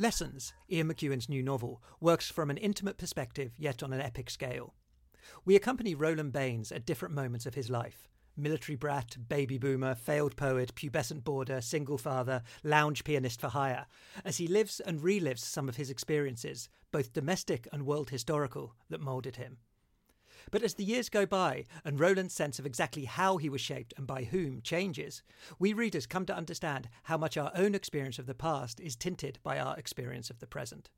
Lessons, Ian McEwan's new novel, works from an intimate perspective yet on an epic scale. We accompany Roland Baines at different moments of his life military brat, baby boomer, failed poet, pubescent boarder, single father, lounge pianist for hire, as he lives and relives some of his experiences, both domestic and world historical, that moulded him. But as the years go by and Roland's sense of exactly how he was shaped and by whom changes, we readers come to understand how much our own experience of the past is tinted by our experience of the present.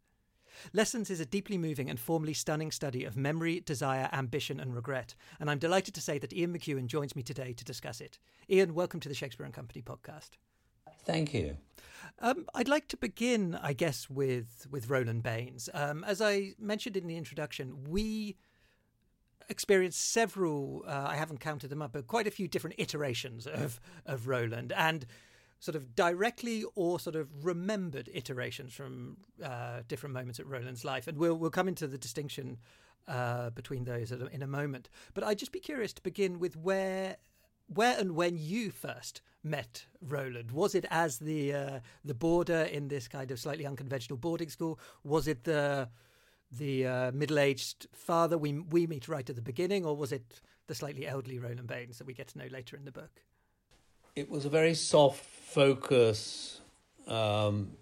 Lessons is a deeply moving and formally stunning study of memory, desire, ambition, and regret, and I'm delighted to say that Ian McEwan joins me today to discuss it. Ian, welcome to the Shakespeare and Company podcast. Thank you. Um, I'd like to begin, I guess, with with Roland Baines. Um, as I mentioned in the introduction, we experienced several. Uh, I haven't counted them up, but quite a few different iterations of of Roland, and sort of directly or sort of remembered iterations from uh, different moments at Roland's life, and we'll we'll come into the distinction uh, between those in a moment. But I'd just be curious to begin with where where and when you first met Roland. Was it as the uh, the boarder in this kind of slightly unconventional boarding school? Was it the the uh, middle aged father we we meet right at the beginning, or was it the slightly elderly Roland Baines that we get to know later in the book? It was a very soft focus, um,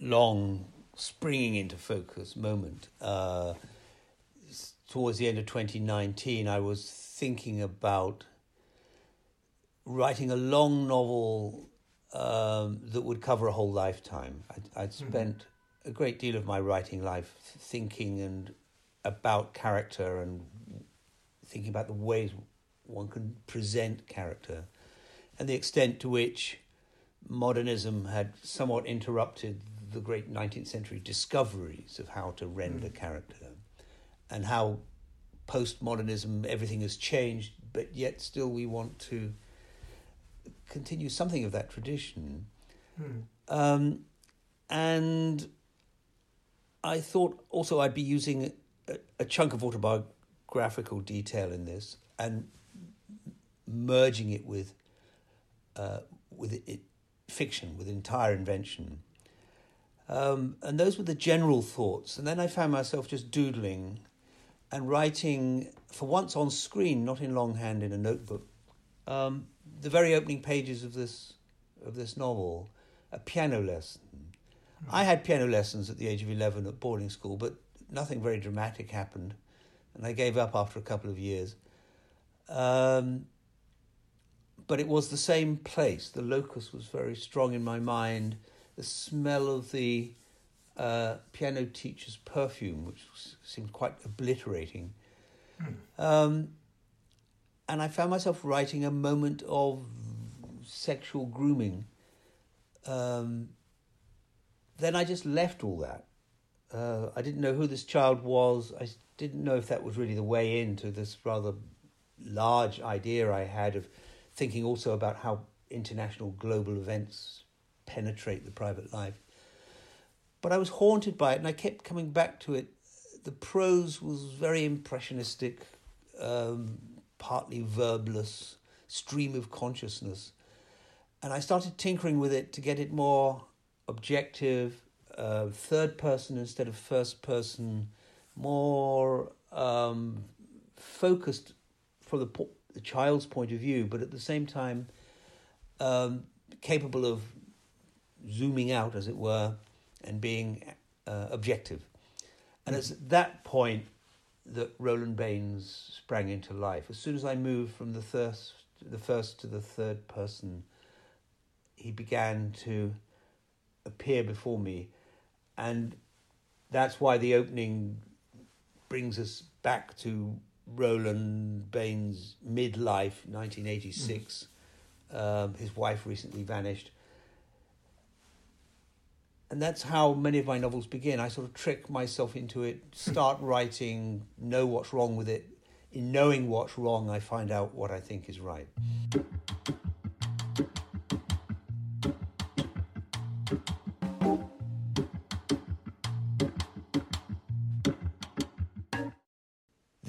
long springing into focus moment. Uh, towards the end of 2019, I was thinking about writing a long novel um, that would cover a whole lifetime. I'd, I'd mm-hmm. spent. A great deal of my writing life thinking and about character and thinking about the ways one can present character and the extent to which modernism had somewhat interrupted the great 19th century discoveries of how to render mm. character and how postmodernism everything has changed but yet still we want to continue something of that tradition mm. um, and i thought also i'd be using a, a chunk of autobiographical detail in this and merging it with uh, with it, fiction, with entire invention. Um, and those were the general thoughts. And then I found myself just doodling and writing, for once on screen, not in longhand in a notebook, um, the very opening pages of this of this novel, a piano lesson. I had piano lessons at the age of eleven at boarding school, but nothing very dramatic happened, and I gave up after a couple of years. Um, but it was the same place. The locus was very strong in my mind. The smell of the uh, piano teacher's perfume, which seemed quite obliterating. Mm. Um, and I found myself writing a moment of sexual grooming. Um, then I just left all that. Uh, I didn't know who this child was. I didn't know if that was really the way into this rather large idea I had of thinking also about how international global events penetrate the private life. But I was haunted by it and I kept coming back to it. The prose was very impressionistic, um, partly verbless, stream of consciousness. And I started tinkering with it to get it more objective, uh, third person instead of first person, more um, focused from the the child's point of view, but at the same time um, capable of zooming out, as it were, and being uh, objective. And it's at that point that Roland Baines sprang into life. As soon as I moved from the first, the first to the third person, he began to appear before me, and that's why the opening brings us back to Roland Baines' midlife, 1986. Mm. Um, his wife recently vanished. And that's how many of my novels begin. I sort of trick myself into it, start writing, know what's wrong with it. In knowing what's wrong, I find out what I think is right.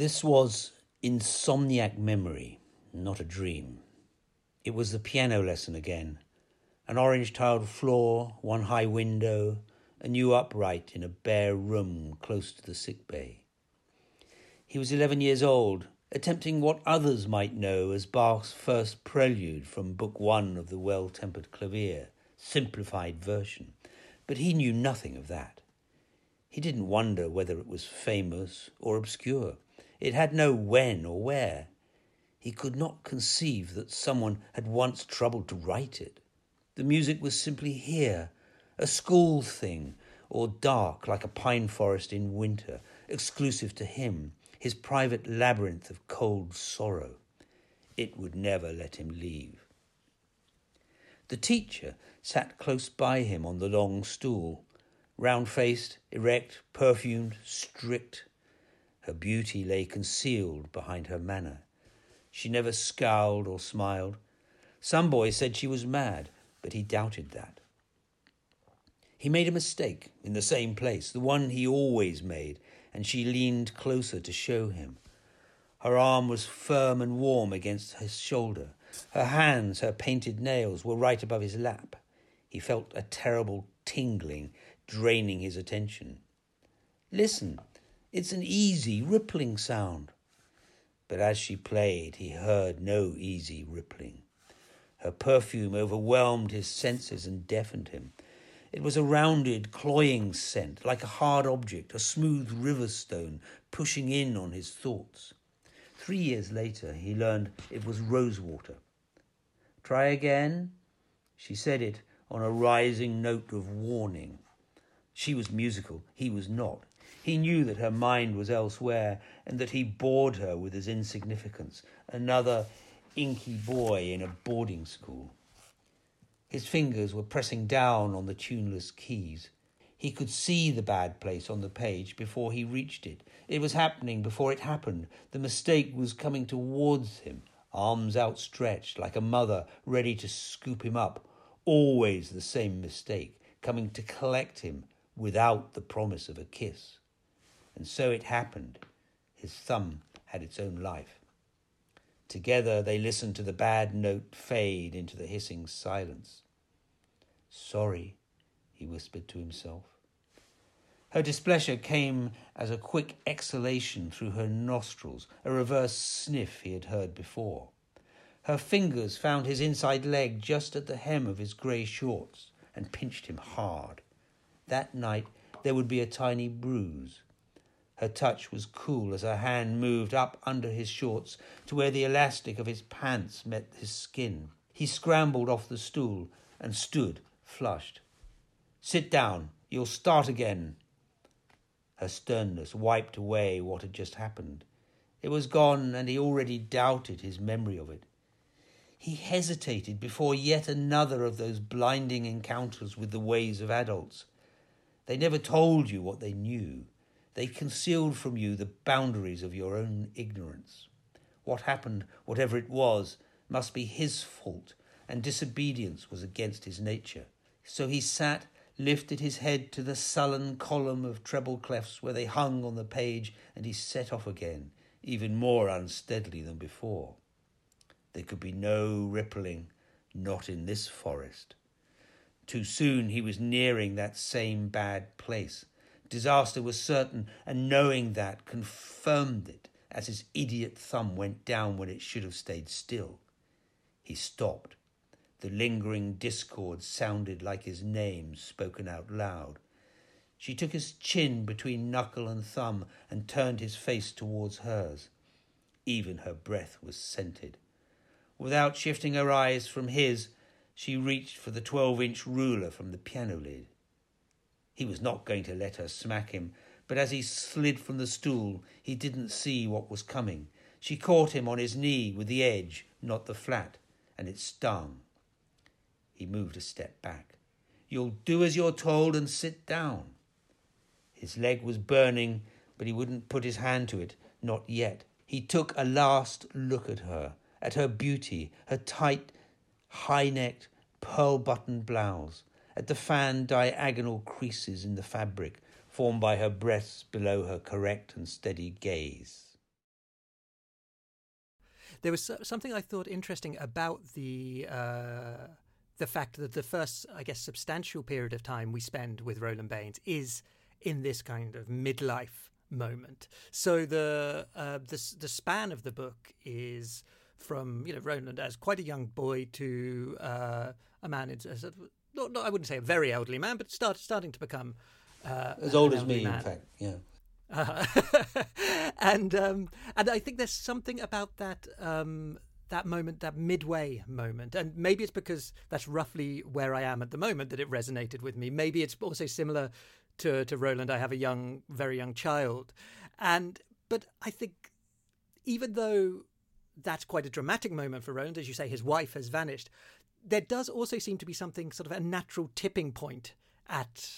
This was insomniac memory, not a dream. It was the piano lesson again. An orange tiled floor, one high window, a new upright in a bare room close to the sick bay. He was 11 years old, attempting what others might know as Bach's first prelude from Book One of the Well Tempered Clavier, simplified version, but he knew nothing of that. He didn't wonder whether it was famous or obscure. It had no when or where. He could not conceive that someone had once troubled to write it. The music was simply here, a school thing, or dark like a pine forest in winter, exclusive to him, his private labyrinth of cold sorrow. It would never let him leave. The teacher sat close by him on the long stool, round faced, erect, perfumed, strict. Her beauty lay concealed behind her manner. She never scowled or smiled. Some boys said she was mad, but he doubted that. He made a mistake in the same place, the one he always made, and she leaned closer to show him. Her arm was firm and warm against his shoulder. Her hands, her painted nails, were right above his lap. He felt a terrible tingling, draining his attention. Listen, it's an easy, rippling sound. But as she played, he heard no easy rippling. Her perfume overwhelmed his senses and deafened him. It was a rounded, cloying scent, like a hard object, a smooth river stone pushing in on his thoughts. Three years later, he learned it was rosewater. Try again? She said it on a rising note of warning. She was musical, he was not. He knew that her mind was elsewhere and that he bored her with his insignificance, another inky boy in a boarding school. His fingers were pressing down on the tuneless keys. He could see the bad place on the page before he reached it. It was happening before it happened. The mistake was coming towards him, arms outstretched like a mother ready to scoop him up. Always the same mistake, coming to collect him without the promise of a kiss. And so it happened. His thumb had its own life. Together they listened to the bad note fade into the hissing silence. Sorry, he whispered to himself. Her displeasure came as a quick exhalation through her nostrils, a reverse sniff he had heard before. Her fingers found his inside leg just at the hem of his grey shorts and pinched him hard. That night there would be a tiny bruise. Her touch was cool as her hand moved up under his shorts to where the elastic of his pants met his skin. He scrambled off the stool and stood flushed. Sit down. You'll start again. Her sternness wiped away what had just happened. It was gone, and he already doubted his memory of it. He hesitated before yet another of those blinding encounters with the ways of adults. They never told you what they knew. They concealed from you the boundaries of your own ignorance. What happened, whatever it was, must be his fault, and disobedience was against his nature. So he sat, lifted his head to the sullen column of treble clefs where they hung on the page, and he set off again, even more unsteadily than before. There could be no rippling, not in this forest. Too soon he was nearing that same bad place. Disaster was certain, and knowing that confirmed it as his idiot thumb went down when it should have stayed still. He stopped the lingering discord sounded like his name spoken out loud. She took his chin between knuckle and thumb and turned his face towards hers. Even her breath was scented. Without shifting her eyes from his, she reached for the twelve inch ruler from the piano lid. He was not going to let her smack him, but as he slid from the stool, he didn't see what was coming. She caught him on his knee with the edge, not the flat, and it stung. He moved a step back. You'll do as you're told and sit down. His leg was burning, but he wouldn't put his hand to it, not yet. He took a last look at her, at her beauty, her tight, high necked, pearl buttoned blouse, at the fan diagonal creases in the fabric formed by her breasts below her correct and steady gaze. There was something I thought interesting about the. Uh the fact that the first, I guess, substantial period of time we spend with Roland Baines is in this kind of midlife moment. So the uh, the the span of the book is from you know Roland as quite a young boy to uh, a man, it's a, not, not, I wouldn't say a very elderly man, but start, starting to become uh, as old as me, man. in fact. Yeah. Uh, and um, and I think there's something about that um, that moment, that midway moment, and maybe it's because that's roughly where I am at the moment that it resonated with me. Maybe it's also similar to to Roland. I have a young, very young child, and but I think even though that's quite a dramatic moment for Roland, as you say, his wife has vanished. There does also seem to be something sort of a natural tipping point at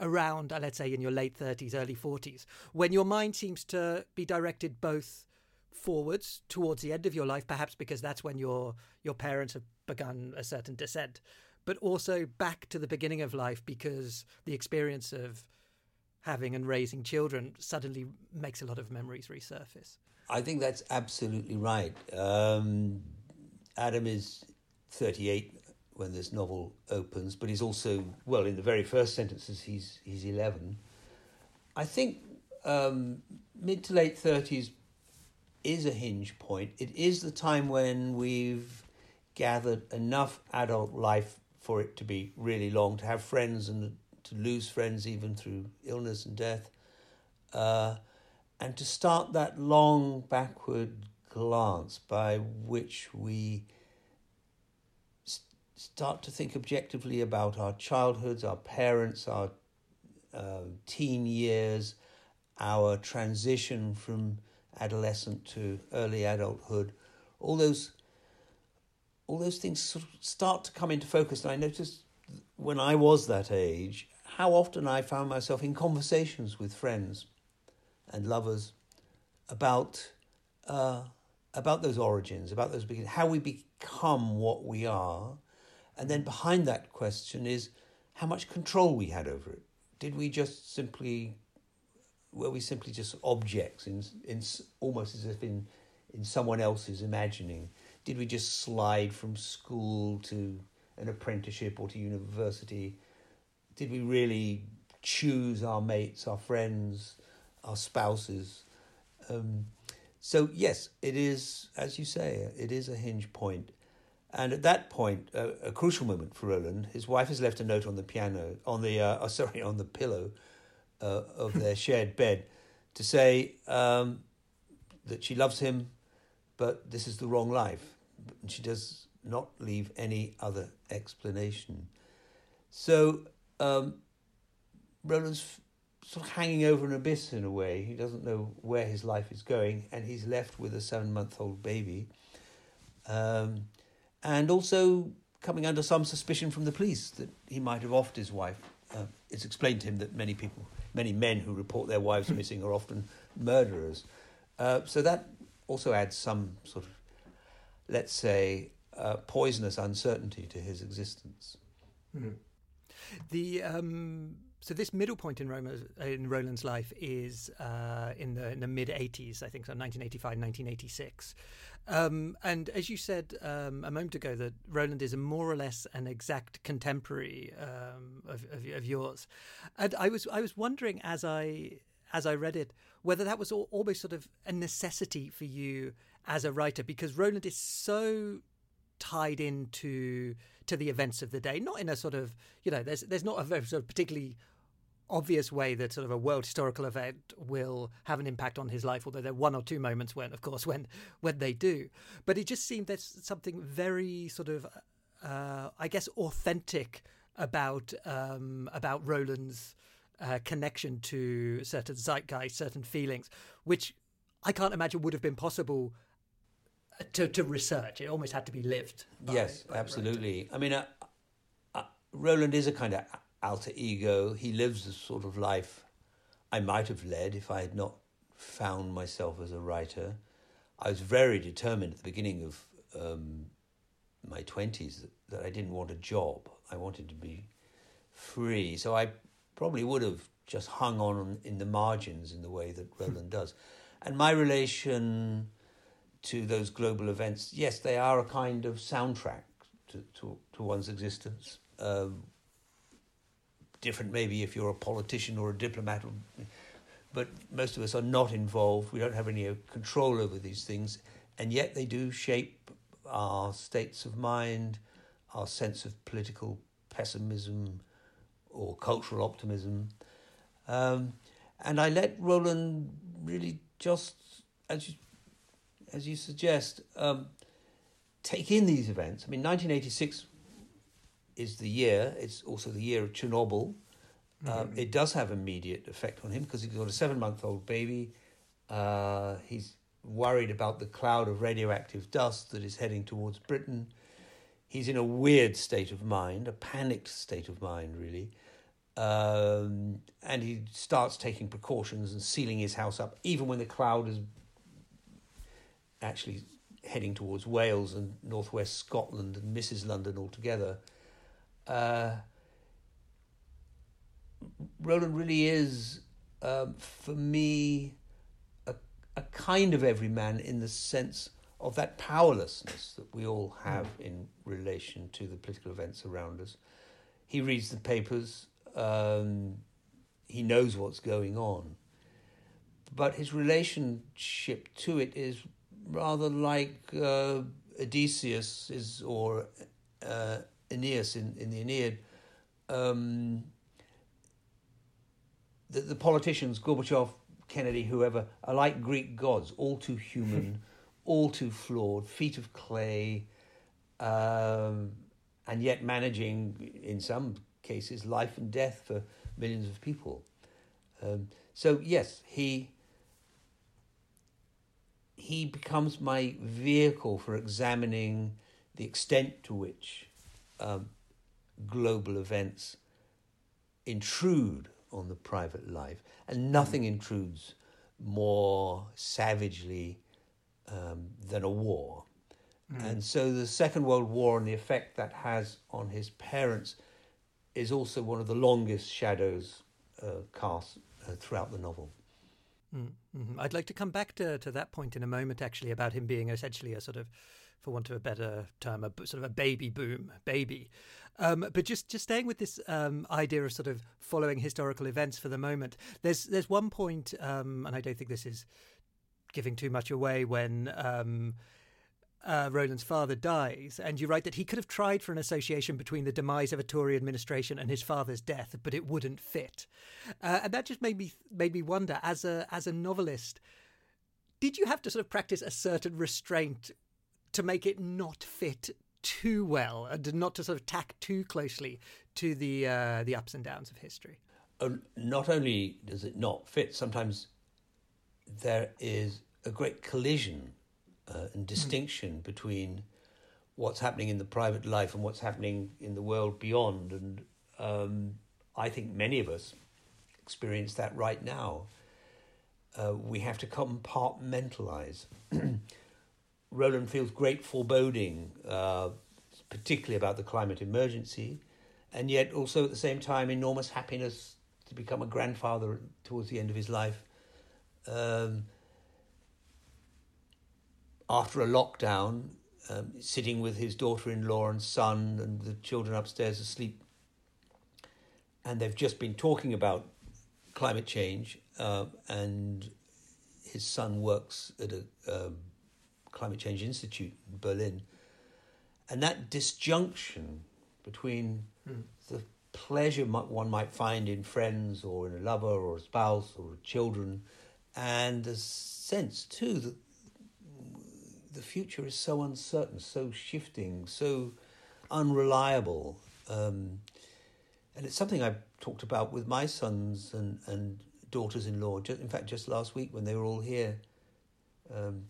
around, uh, let's say, in your late 30s, early 40s, when your mind seems to be directed both forwards towards the end of your life, perhaps because that's when your your parents have begun a certain descent, but also back to the beginning of life because the experience of having and raising children suddenly makes a lot of memories resurface. I think that's absolutely right. Um, Adam is 38 when this novel opens, but he's also well in the very first sentences he's he's 11. I think um, mid to late 30s is a hinge point. It is the time when we've gathered enough adult life for it to be really long, to have friends and to lose friends even through illness and death. Uh, and to start that long backward glance by which we start to think objectively about our childhoods, our parents, our uh, teen years, our transition from adolescent to early adulthood, all those all those things sort of start to come into focus. And I noticed when I was that age how often I found myself in conversations with friends and lovers about uh, about those origins, about those beginnings, how we become what we are, and then behind that question is how much control we had over it. Did we just simply were we simply just objects in in almost as if in in someone else's imagining? Did we just slide from school to an apprenticeship or to university? Did we really choose our mates, our friends? our spouses. Um, so yes, it is, as you say, it is a hinge point. And at that point, uh, a crucial moment for Roland, his wife has left a note on the piano, on the, uh, oh, sorry, on the pillow uh, of their shared bed to say um, that she loves him, but this is the wrong life. And she does not leave any other explanation. So um, Roland's sort of hanging over an abyss in a way. He doesn't know where his life is going, and he's left with a seven month old baby. Um, and also coming under some suspicion from the police that he might have offed his wife. Uh, it's explained to him that many people, many men who report their wives missing are often murderers. Uh, so that also adds some sort of, let's say, uh, poisonous uncertainty to his existence. Mm. The um, so this middle point in, in Roland's life is uh, in the the mid '80s, I think, so 1985, 1986. Um, and as you said um, a moment ago, that Roland is more or less an exact contemporary um, of, of, of, yours, and I was I was wondering as I as I read it whether that was almost sort of a necessity for you as a writer, because Roland is so tied into to the events of the day, not in a sort of you know there's there's not a very sort of particularly obvious way that sort of a world historical event will have an impact on his life, although there are one or two moments when, of course, when when they do. But it just seemed there's something very sort of, uh, I guess, authentic about um, about Roland's uh, connection to certain zeitgeist, certain feelings, which I can't imagine would have been possible to, to research. It almost had to be lived. By, yes, by absolutely. I mean, uh, uh, Roland is a kind of alter ego. He lives the sort of life I might have led if I had not found myself as a writer. I was very determined at the beginning of um, my 20s that, that I didn't want a job. I wanted to be free. So I probably would have just hung on in the margins in the way that Roland does. And my relation to those global events, yes, they are a kind of soundtrack to, to, to one's existence. Um, different, maybe, if you're a politician or a diplomat, but most of us are not involved. We don't have any control over these things, and yet they do shape our states of mind, our sense of political pessimism or cultural optimism. Um, and I let Roland really just, as you, as you suggest, um, take in these events. I mean, 1986 is the year. It's also the year of Chernobyl. Um, mm-hmm. it does have immediate effect on him because he's got a seven-month-old baby. Uh, he's worried about the cloud of radioactive dust that is heading towards Britain. He's in a weird state of mind, a panicked state of mind, really. Um, and he starts taking precautions and sealing his house up, even when the cloud is actually heading towards Wales and northwest Scotland and misses London altogether. Uh, Roland really is, um, for me, a, a kind of everyman in the sense of that powerlessness that we all have in relation to the political events around us. He reads the papers um, he knows what's going on. But his relationship to it is rather like uh, Odysseus is, or uh, Aeneas in, in the Aeneid. Um, the, the politicians, Gorbachev, Kennedy, whoever, are like Greek gods, all too human, all too flawed, feet of clay, um, and yet managing, in some cases life and death for millions of people. Um, so yes, he he becomes my vehicle for examining the extent to which um, global events intrude on the private life, and nothing intrudes more savagely um, than a war. Mm. And so the Second World War and the effect that has on his parents is also one of the longest shadows uh, cast uh, throughout the novel. Mm-hmm. I'd like to come back to, to that point in a moment, actually, about him being essentially a sort of, for want of a better term, a sort of a baby boom baby. Um, but just, just staying with this um, idea of sort of following historical events for the moment, there's there's one point, um, and I don't think this is giving too much away when um, uh, Roland's father dies, and you write that he could have tried for an association between the demise of a Tory administration and his father's death, but it wouldn't fit. Uh, and that just made me made me wonder, as a as a novelist, did you have to sort of practice a certain restraint to make it not fit too well, and not to sort of tack too closely to the uh, the ups and downs of history? Uh, not only does it not fit, sometimes there is a great collision uh, and distinction between what's happening in the private life and what's happening in the world beyond. And um, I think many of us experience that right now. Uh, we have to compartmentalize. Roland feels great foreboding, uh, particularly about the climate emergency, and yet also at the same time enormous happiness to become a grandfather towards the end of his life. Um, after a lockdown, um, sitting with his daughter in law and son and the children upstairs asleep. And they've just been talking about climate change, uh, and his son works at a um, climate change institute in Berlin. And that disjunction between mm. the pleasure one might find in friends or in a lover or a spouse or children, and the sense too that the future is so uncertain, so shifting, so unreliable. Um, and it's something I've talked about with my sons and, and daughters in law, in fact, just last week when they were all here. Um,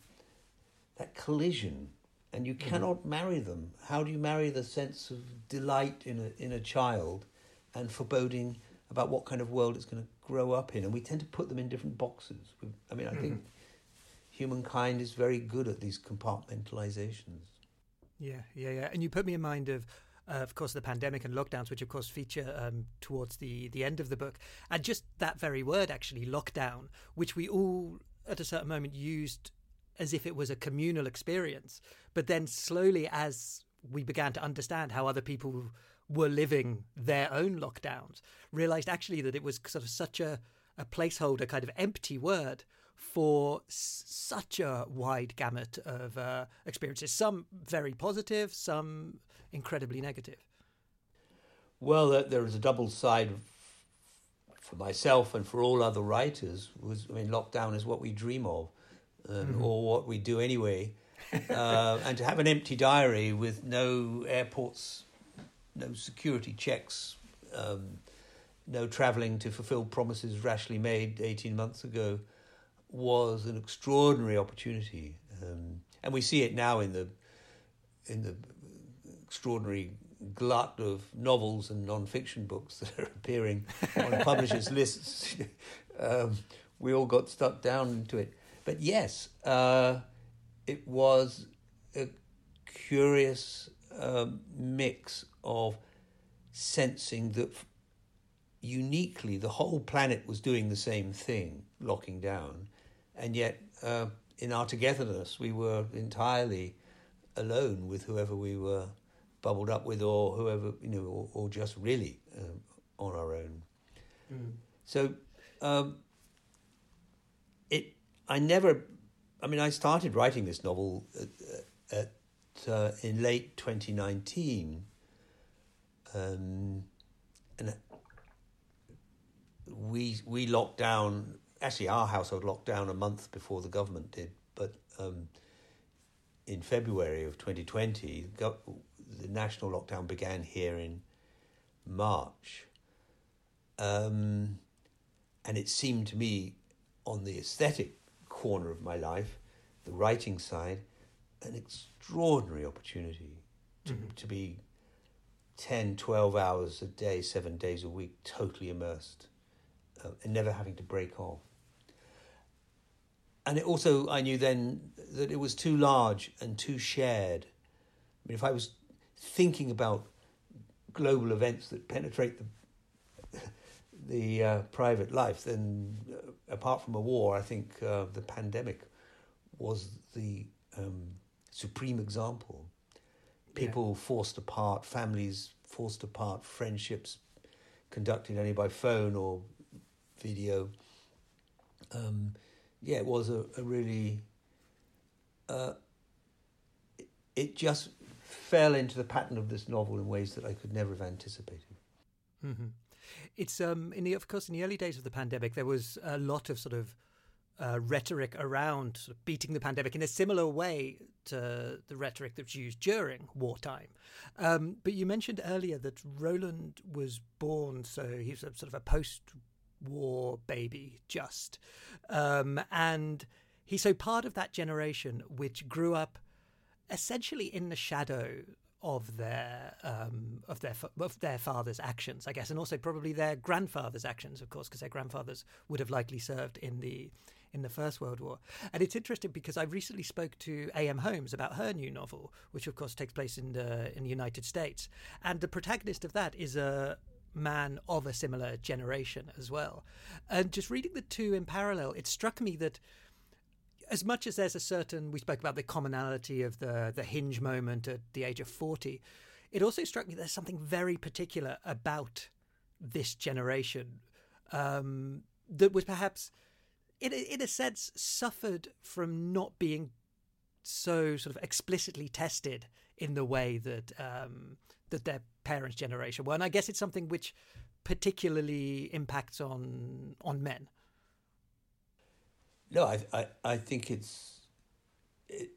that collision, and you mm-hmm. cannot mm-hmm. marry them. How do you marry the sense of delight in a, in a child and foreboding about what kind of world it's going to grow up in? And we tend to put them in different boxes. I mean, I mm-hmm. think humankind is very good at these compartmentalizations. Yeah, yeah, yeah. And you put me in mind of uh, of course, the pandemic and lockdowns, which of course feature um, towards the the end of the book, and just that very word, actually, lockdown, which we all at a certain moment used as if it was a communal experience, but then slowly, as we began to understand how other people were living their own lockdowns, realized actually that it was sort of such a, a placeholder, kind of empty word for s- such a wide gamut of uh, experiences, some very positive, some incredibly negative. Well, there is a double side for myself and for all other writers. Was I mean, lockdown is what we dream of, um, mm-hmm. or what we do anyway. uh, and to have an empty diary with no airports, no security checks, um, no travelling to fulfil promises rashly made 18 months ago was an extraordinary opportunity. Um, and we see it now in the in the extraordinary glut of novels and non-fiction books that are appearing on publishers' lists. Um, we all got stuck down into it. But yes, uh, it was a curious um, mix of sensing that uniquely the whole planet was doing the same thing, locking down, and yet uh, in our togetherness we were entirely alone with whoever we were bubbled up with, or whoever you know, or, or just really um, on our own. Mm. So, um, it. I never. I mean, I started writing this novel at, at uh, in late twenty nineteen, um, and we we locked down. Actually, our household locked down a month before the government did, but. Um, in February of 2020, the national lockdown began here in March. Um, and it seemed to me, on the aesthetic corner of my life, the writing side, an extraordinary opportunity to, mm-hmm. to be 10, 12 hours a day, seven days a week, totally immersed uh, and never having to break off. And it also, I knew then that it was too large and too shared. I mean, if I was thinking about global events that penetrate the the uh, private life, then uh, apart from a war, I think uh, the pandemic was the um, supreme example. People yeah. forced apart, families forced apart, friendships conducted only by phone or video. Um, yeah, it was a, a really. Uh, it just fell into the pattern of this novel in ways that I could never have anticipated. Mm-hmm. It's um, in the of course in the early days of the pandemic there was a lot of sort of uh, rhetoric around sort of beating the pandemic in a similar way to the rhetoric that was used during wartime. Um, but you mentioned earlier that Roland was born, so he's a, sort of a post-war baby, just, um, and he's so part of that generation which grew up essentially in the shadow of their um, of their of their father's actions, I guess, and also probably their grandfather's actions, of course, because their grandfathers would have likely served in the in the First World War. And it's interesting because I recently spoke to A.M. Homes about her new novel, which of course takes place in the in the United States, and the protagonist of that is a man of a similar generation as well. And just reading the two in parallel, it struck me that as much as there's a certain, we spoke about the commonality of the the hinge moment at the age of forty, it also struck me there's something very particular about this generation um, that was perhaps, in a, in a sense, suffered from not being so sort of explicitly tested in the way that um, that their parents' generation were, and I guess it's something which particularly impacts on on men. No, I, I, I think it's it,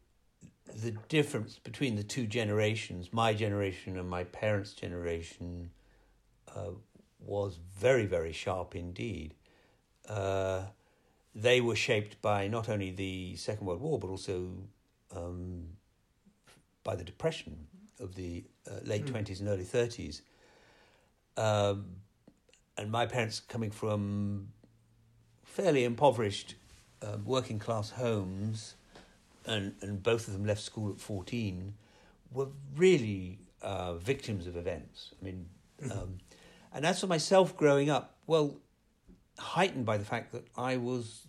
the difference between the two generations, my generation and my parents' generation, uh, was very, very sharp indeed. Uh, they were shaped by not only the Second World War, but also um, by the Depression of the uh, late hmm. 20s and early 30s. Um, and my parents coming from fairly impoverished um, working class homes, and, and both of them left school at 14, were really uh, victims of events. I mean, mm-hmm. um, and as for myself growing up, well, heightened by the fact that I was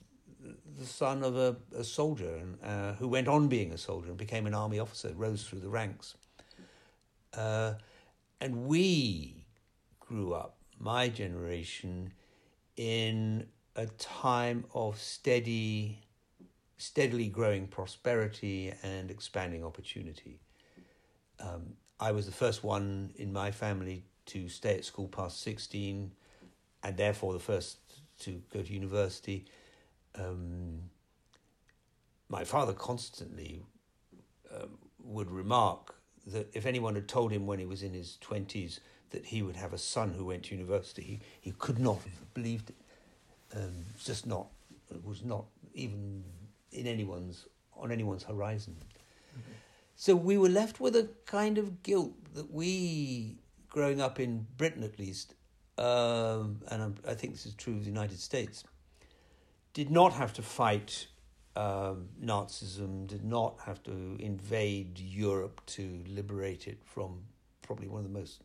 the son of a, a soldier and, uh, who went on being a soldier and became an army officer, rose through the ranks. Uh, and we grew up, my generation, in a time of steady, steadily growing prosperity and expanding opportunity. Um, I was the first one in my family to stay at school past 16 and therefore the first to go to university. Um, my father constantly um, would remark that if anyone had told him when he was in his 20s that he would have a son who went to university, he, he could not have believed it. Um, just not, it was not even in anyone's, on anyone's horizon. Mm-hmm. So we were left with a kind of guilt that we, growing up in Britain at least, um, and I'm, i think this is true of the United States, did not have to fight um, Nazism, did not have to invade Europe to liberate it from probably one of the most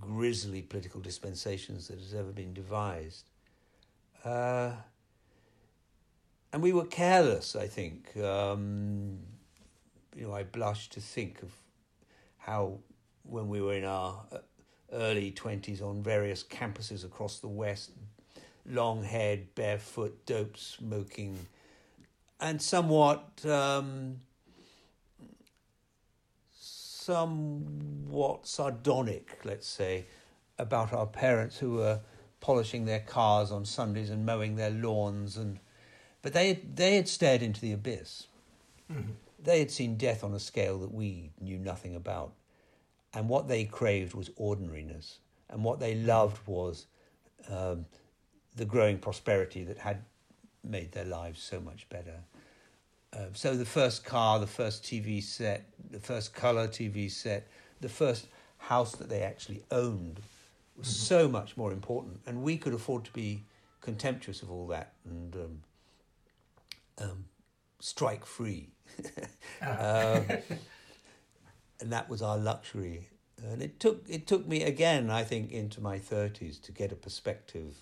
grisly political dispensations that has ever been devised. Uh, and we were careless, I think. Um, you know, I blush to think of how, when we were in our uh, early 20s on various campuses across the West, long haired, barefoot, dope smoking, and somewhat. Um, somewhat sardonic, let's say, about our parents who were polishing their cars on Sundays and mowing their lawns, and but they they had stared into the abyss. Mm-hmm. They had seen death on a scale that we knew nothing about, and what they craved was ordinariness, and what they loved was um, the growing prosperity that had made their lives so much better. Uh, so the first car, the first TV set, the first color TV set, the first house that they actually owned was mm-hmm. so much more important, and we could afford to be contemptuous of all that and um, um, strike free. uh, and that was our luxury. And it took it took me again, I think, into my thirties to get a perspective,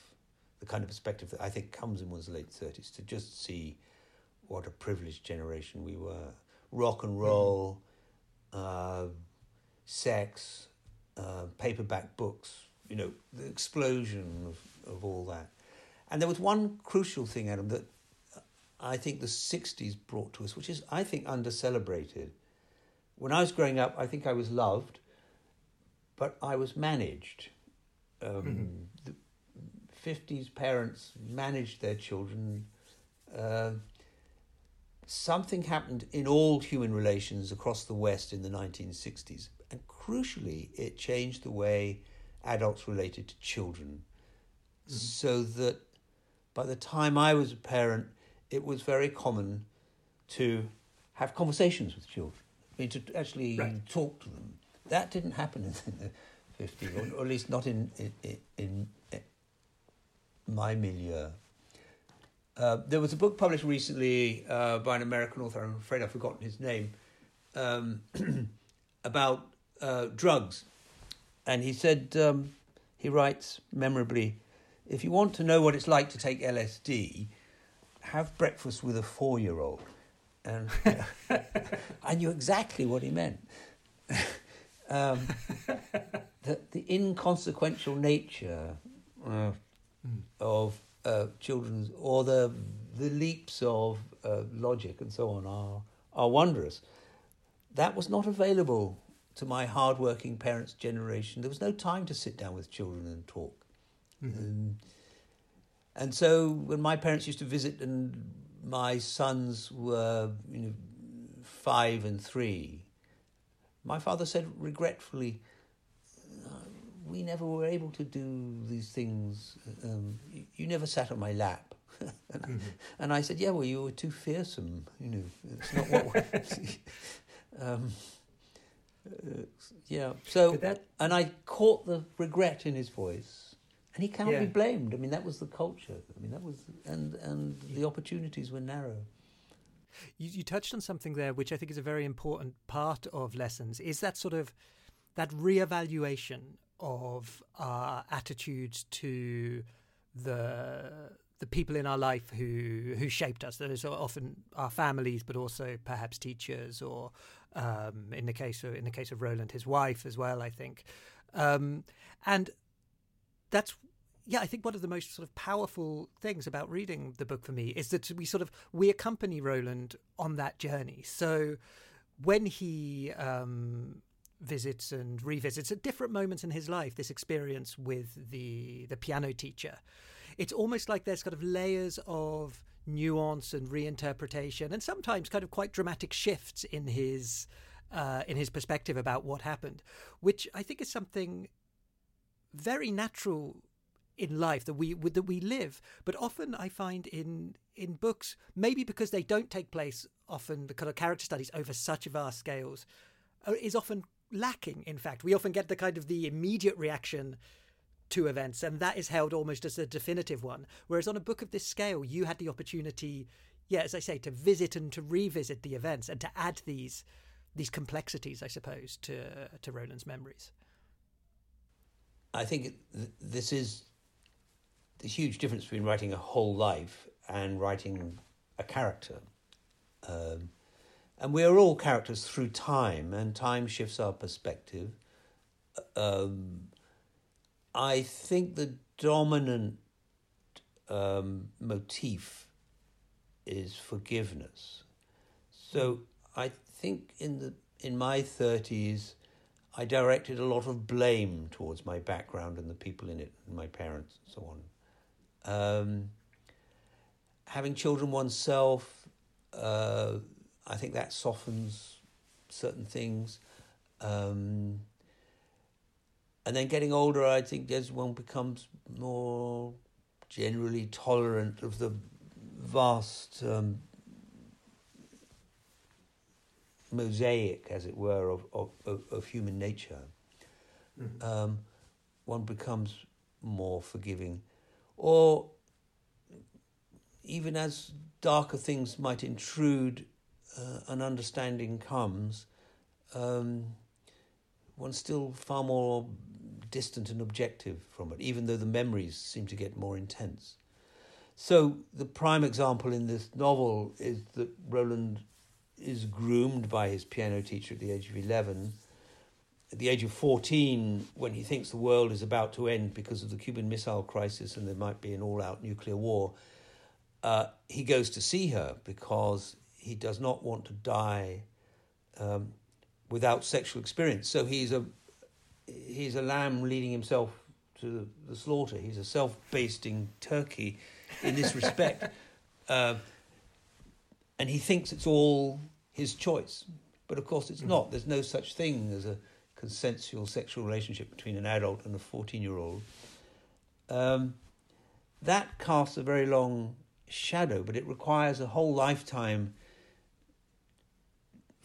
the kind of perspective that I think comes in one's late thirties, to just see what a privileged generation we were. Rock and roll, uh, sex, uh, paperback books, you know, the explosion of, of all that. And there was one crucial thing, Adam, that I think the 60s brought to us, which is, I think, under celebrated. When I was growing up, I think I was loved, but I was managed. Um, mm-hmm. The 50s parents managed their children. Uh, something happened in all human relations across the West in the 1960s. And crucially, it changed the way adults related to children. Mm. So that by the time I was a parent, it was very common to have conversations with children, I mean, to actually right. talk to them. That didn't happen in the 50s, or, or at least not in, in, in, in my milieu. Uh, there was a book published recently uh, by an American author, I'm afraid I've forgotten his name, um, about uh, drugs. And he said, um, he writes memorably, if you want to know what it's like to take LSD, have breakfast with a four year old. And I knew exactly what he meant. um, the, the inconsequential nature mm. of uh, children's or the the leaps of uh, logic and so on are are wondrous. That was not available to my hardworking parents' generation. There was no time to sit down with children and talk. Mm-hmm. Um, and so when my parents used to visit and my sons were you know five and three, my father said regretfully, we never were able to do these things. Um, you, you, never sat on my lap. and, mm-hmm. and, I said, yeah, well, you were too fearsome. You know, it's not what. um, uh, yeah. So, that, and I caught the regret in his voice, and he cannot yeah. be blamed. I mean, that was the culture. I mean, that was, and and the opportunities were narrow. You, you touched on something there, which I think is a very important part of lessons. Is that sort of that reevaluation of our attitudes to the the people in our life who who shaped us. Those are often our families, but also perhaps teachers, or um, in the case of in the case of Roland, his wife as well. I think, um, and that's yeah, I think one of the most sort of powerful things about reading the book for me is that we sort of we accompany Roland on that journey. So when he um, visits and revisits at different moments in his life this experience with the the piano teacher, it's almost like there's kind of layers of nuance and reinterpretation, and sometimes kind of quite dramatic shifts in his uh, in his perspective about what happened, which I think is something very natural in life that we that we live. But often I find in in books, maybe because they don't take place often, the kind of character studies over such vast scales uh, is often lacking. In fact, we often get the kind of the immediate reaction to events, and that is held almost as a definitive one. Whereas on a book of this scale, you had the opportunity, yeah, as I say, to visit and to revisit the events and to add these these complexities, I suppose, to to Roland's memories. I think this is the huge difference between writing a whole life and writing a character. Um, and we are all characters through time, and time shifts our perspective. Um, I think the dominant um, motif is forgiveness. So I think in the in my thirties, I directed a lot of blame towards my background and the people in it, and my parents, and so on. Um, having children oneself, uh, I think that softens certain things. Um, and then getting older, I think as one becomes more generally tolerant of the vast um, mosaic, as it were, of, of, of human nature, mm-hmm. um, one becomes more forgiving or even as darker things might intrude, uh, an understanding comes, um, one's still far more distant and objective from it, even though the memories seem to get more intense. So, the prime example in this novel is that Roland is groomed by his piano teacher at the age of 11 at the age of 14, when he thinks the world is about to end because of the Cuban Missile Crisis and there might be an all out nuclear war, uh, he goes to see her because he does not want to die um, without sexual experience. So he's a, he's a lamb leading himself to the slaughter. He's a self basting turkey in this respect. Uh, and he thinks it's all his choice. But of course, it's mm. not. There's no such thing as a consensual sexual relationship between an adult and a 14 year old, um, that casts a very long shadow, but it requires a whole lifetime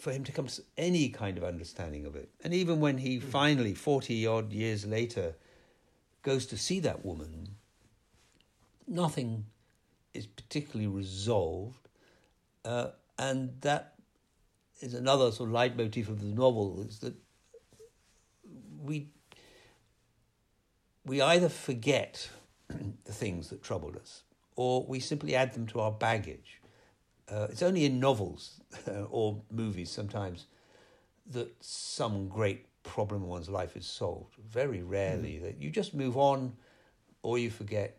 for him to come to any kind of understanding of it. And even when he mm. finally, 40 odd years later, goes to see that woman, nothing is particularly resolved. Uh, and that is another sort of leitmotif of the novel is that we we either forget the things that troubled us or we simply add them to our baggage. Uh, it's only in novels or movies sometimes that some great problem in one's life is solved. Very rarely mm. that you just move on or you forget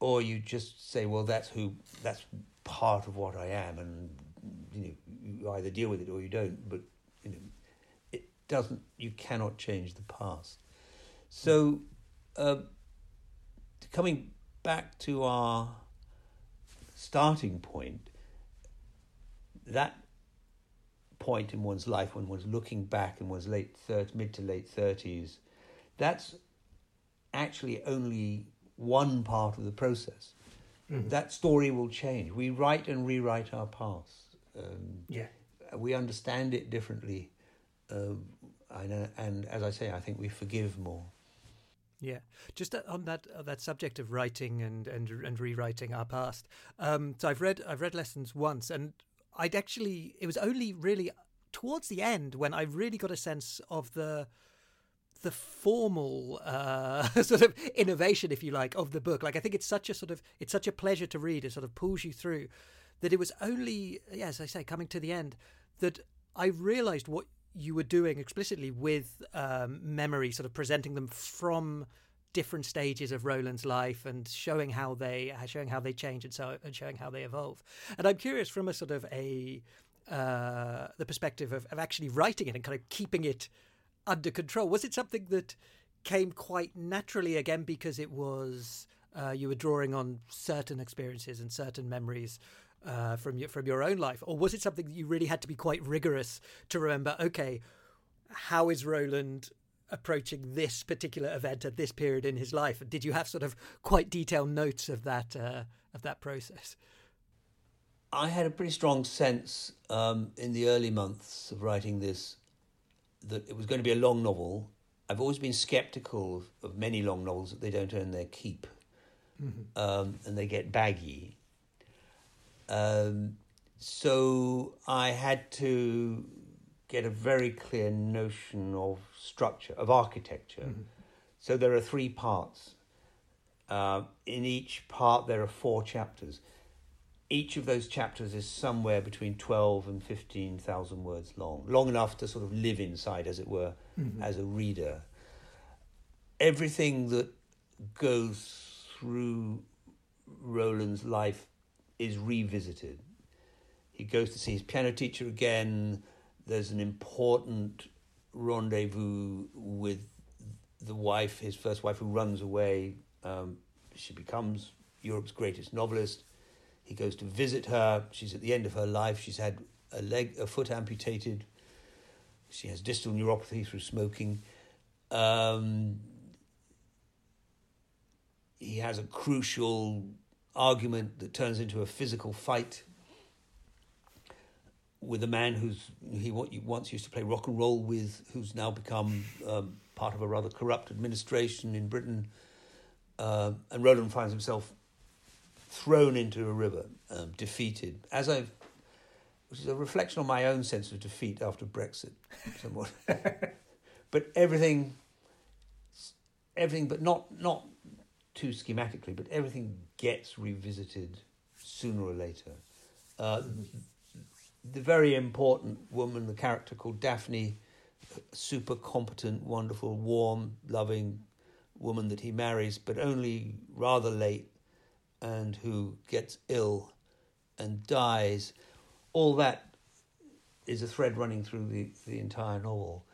or you just say, well, that's who, that's part of what I am. And, you know, you either deal with it or you don't. But, you know, it doesn't you cannot change the past. So, uh, coming back to our starting point, that point in one's life when one's looking back in one's late 30, mid to late thirties, that's actually only one part of the process. Mm-hmm. That story will change. We write and rewrite our past. Um, yeah, we understand it differently. Uh, and, and as I say, I think we forgive more. Yeah, just on that uh, that subject of writing and and and rewriting our past. Um, so I've read I've read lessons once, and I'd actually it was only really towards the end when I really got a sense of the the formal uh, sort of innovation, if you like, of the book. Like I think it's such a sort of it's such a pleasure to read. It sort of pulls you through. That it was only, yeah, as I say, coming to the end, that I realised what you were doing explicitly with um, memory, sort of presenting them from different stages of Roland's life and showing how they showing how they change and so and showing how they evolve. And I'm curious from a sort of a uh, the perspective of, of actually writing it and kind of keeping it under control. Was it something that came quite naturally again because it was uh, you were drawing on certain experiences and certain memories uh, from your from your own life, or was it something that you really had to be quite rigorous to remember? Okay, how is Roland approaching this particular event at this period in his life? Did you have sort of quite detailed notes of that uh, of that process? I had a pretty strong sense um, in the early months of writing this that it was going to be a long novel. I've always been skeptical of, of many long novels that they don't earn their keep mm-hmm. um, and they get baggy. Um, so I had to get a very clear notion of structure, of architecture. Mm-hmm. So there are three parts. Uh, in each part, there are four chapters each of those chapters is somewhere between 12 and 15,000 words long, long enough to sort of live inside, as it were, mm-hmm. as a reader. Everything that goes through Roland's life is revisited. He goes to see his piano teacher again. There's an important rendezvous with the wife, his first wife, who runs away. Um, she becomes Europe's greatest novelist he goes to visit her. She's at the end of her life. She's had a leg, a foot amputated. She has distal neuropathy through smoking. Um, he has a crucial argument that turns into a physical fight with a man who's he once used to play rock and roll with, who's now become um, part of a rather corrupt administration in Britain. Uh, and Roland finds himself thrown into a river, um, defeated, as I've, which is a reflection on my own sense of defeat after Brexit, somewhat. but everything, everything, but not not too schematically, but everything gets revisited sooner or later. Uh, the very important woman, the character called Daphne, super competent, wonderful, warm, loving woman that he marries, but only rather late and who gets ill and dies, all that is a thread running through the, the entire novel,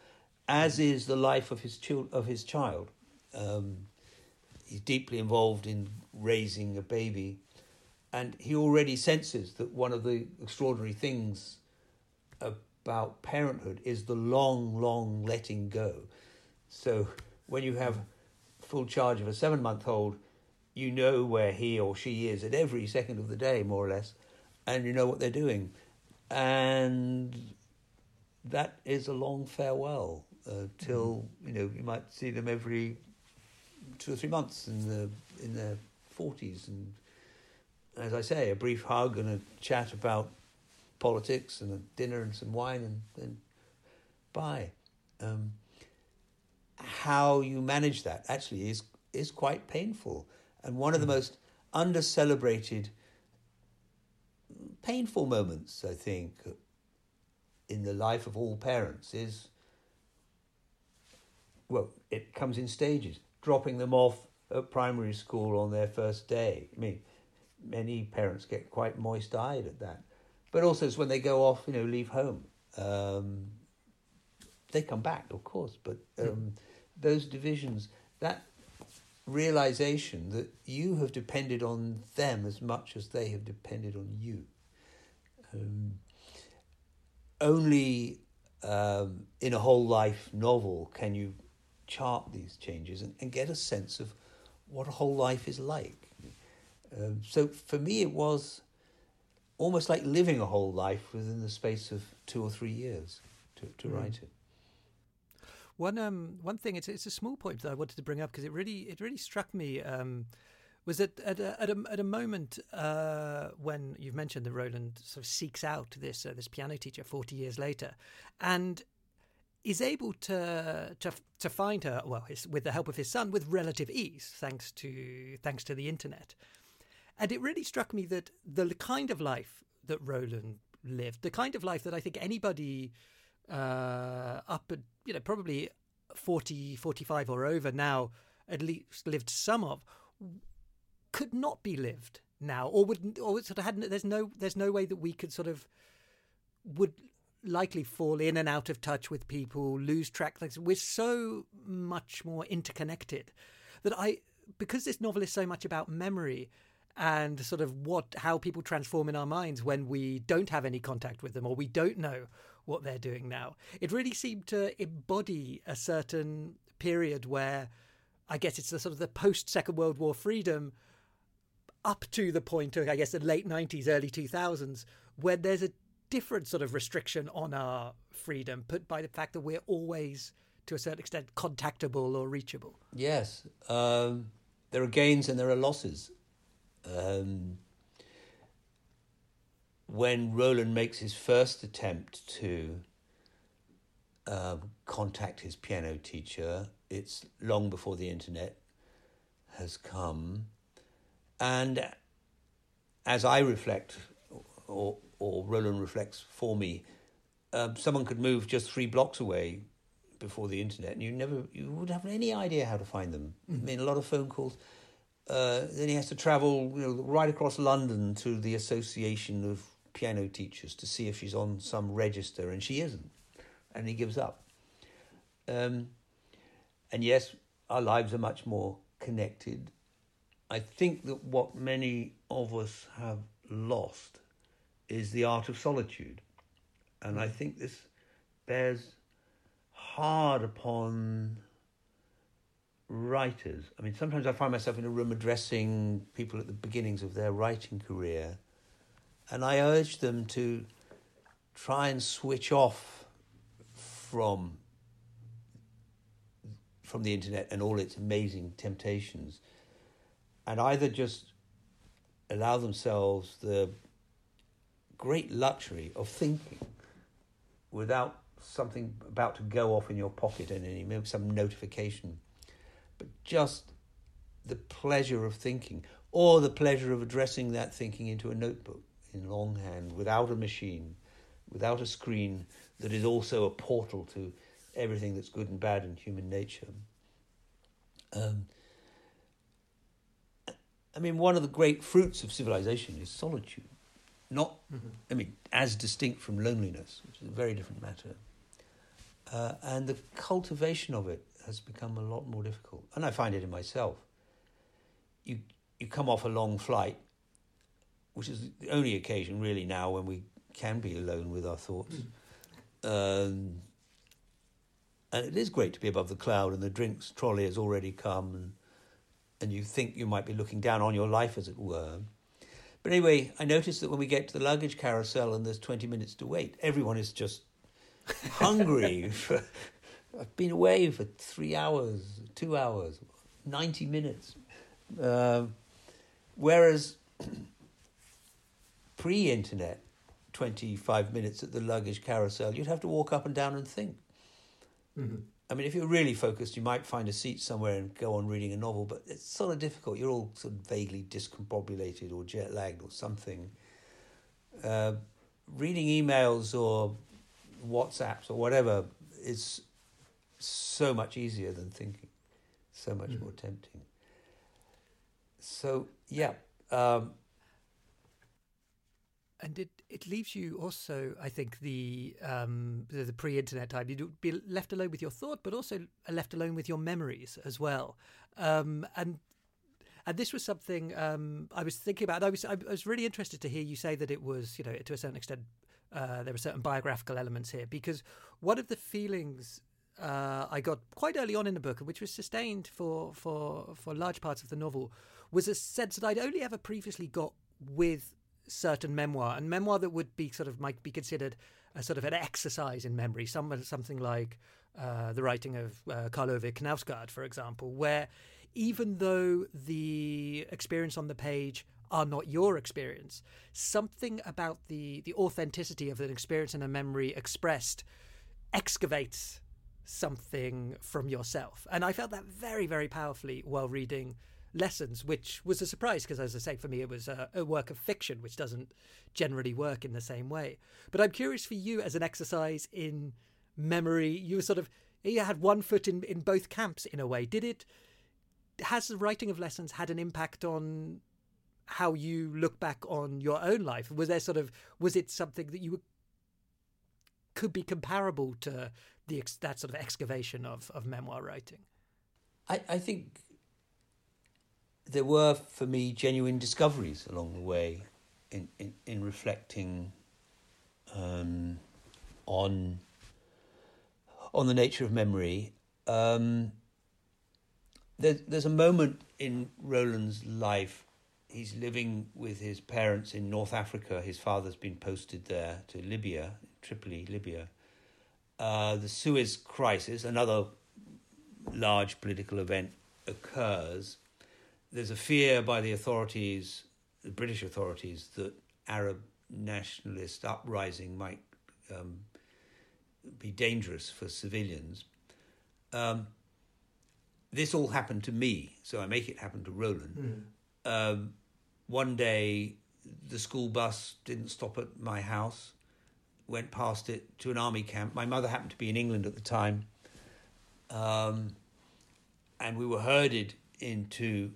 as is the life of his child, of his child. Um, he's deeply involved in raising a baby, and he already senses that one of the extraordinary things about parenthood is the long, long letting go. So when you have full charge of a seven month old, you know where he or she is at every second of the day, more or less, and you know what they're doing. And that is a long farewell uh, till mm. you know you might see them every two or three months in the in their forties, and as I say, a brief hug and a chat about politics and a dinner and some wine, and then bye. Um, how you manage that actually is is quite painful and one of the hmm. most under celebrated, painful moments, I think, in the life of all parents is well, it comes in stages. Dropping them off at primary school on their first day. I mean, many parents get quite moist eyed at that. But also, it's when they go off, you know, leave home. Um, they come back, of course, but um, those divisions, that realization that you have depended on them as much as they have depended on you. Um, only um, in a whole life novel can you chart these changes and, and get a sense of what a whole life is like. Um, so for me, it was almost like living a whole life within the space of two or three years to, to mm. write it. One um one thing it's it's a small point that I wanted to bring up because it really it really struck me um was that at a, at a, at a moment uh, when you've mentioned that Roland sort of seeks out this uh, this piano teacher forty years later, and is able to to to find her well his, with the help of his son with relative ease thanks to thanks to the internet and it really struck me that the kind of life that Roland lived the kind of life that I think anybody uh, up at you know probably 40 45 or over now at least lived some of could not be lived now or would or sort of hadn't there's no there's no way that we could sort of would likely fall in and out of touch with people, lose track. like We're so much more interconnected that I, because this novel is so much about memory and sort of what how people transform in our minds when we don't have any contact with them or we don't know what they're doing now. It really seemed to embody a certain period where I guess it's the sort of the post Second World War freedom up to the point of I guess the late 90s early 2000s where there's a different sort of restriction on our freedom put by the fact that we're always, to a certain extent, contactable or reachable. Yes. Um, there are gains and there are losses. Um, when Roland makes his first attempt to uh, contact his piano teacher, it's long before the internet has come. And as I reflect, or or Roland reflects for me, um, someone could move just three blocks away before the internet, and you never you would have any idea how to find them. Mm. I mean, a lot of phone calls. Uh, then he has to travel, you know, right across London to the Association of Piano Teachers to see if she's on some register, and she isn't, and he gives up. Um, and yes, our lives are much more connected. I think that what many of us have lost is the art of solitude. And I think this bears hard upon writers. I mean, sometimes I find myself in a room addressing people at the beginnings of their writing career, and I urge them to try and switch off from from the internet and all its amazing temptations and either just allow themselves the great luxury of thinking without something about to go off in your pocket and any some notification, but just the pleasure of thinking or the pleasure of addressing that thinking into a notebook in longhand without a machine, without a screen that is also a portal to everything that's good and bad in human nature. Um, I mean, one of the great fruits of civilization is solitude not, mm-hmm. I mean, as distinct from loneliness, which is a very different matter. Uh, and the cultivation of it has become a lot more difficult. And I find it in myself. You, you come off a long flight, which is the only occasion really now when we can be alone with our thoughts. Mm. Um, and it is great to be above the cloud, and the drinks trolley has already come, and, and you think you might be looking down on your life, as it were. But anyway, I noticed that when we get to the luggage carousel and there's 20 minutes to wait, everyone is just hungry. for, I've been away for three hours, two hours, 90 minutes. Um, whereas pre internet, 25 minutes at the luggage carousel, you'd have to walk up and down and think. Mm-hmm. I mean, if you're really focused, you might find a seat somewhere and go on reading a novel, but it's sort of difficult. You're all sort of vaguely discombobulated or jet lagged or something. Uh, reading emails or WhatsApps or whatever is so much easier than thinking, so much mm. more tempting. So, yeah. Um, and it, it leaves you also, I think, the um, the, the pre-internet time. You'd be left alone with your thought, but also left alone with your memories as well. Um, and and this was something um, I was thinking about. I was I was really interested to hear you say that it was, you know, to a certain extent, uh, there were certain biographical elements here because one of the feelings uh, I got quite early on in the book, which was sustained for for for large parts of the novel, was a sense that I'd only ever previously got with certain memoir, and memoir that would be sort of might be considered a sort of an exercise in memory, some, something like uh, the writing of uh, Karl Ove Knausgaard, for example, where even though the experience on the page are not your experience, something about the the authenticity of an experience and a memory expressed excavates something from yourself. And I felt that very, very powerfully while reading Lessons, which was a surprise because, as I say, for me, it was a, a, work of fiction, which doesn't generally work in the same way. But I'm curious for you as an exercise in memory. You were sort of, you had one foot in, in both camps in a way. Did it, has the writing of Lessons had an impact on how you look back on your own life? Was there sort of, was it something that you could be comparable to the that sort of excavation of, of memoir writing? I, I think there were for me genuine discoveries along the way in, in, in reflecting um, on on the nature of memory. Um, there, there's a moment in Roland's life. He's living with his parents in North Africa. His father's been posted there to Libya, Tripoli, Libya. Uh, the Suez Crisis, another large political event, occurs. There's a fear by the authorities, the British authorities, that Arab nationalist uprising might um, be dangerous for civilians. Um, this all happened to me, so I make it happen to Roland. Mm. Um, one day, the school bus didn't stop at my house went past it to an army camp. My mother happened to be in England at the time. Um, and we were herded into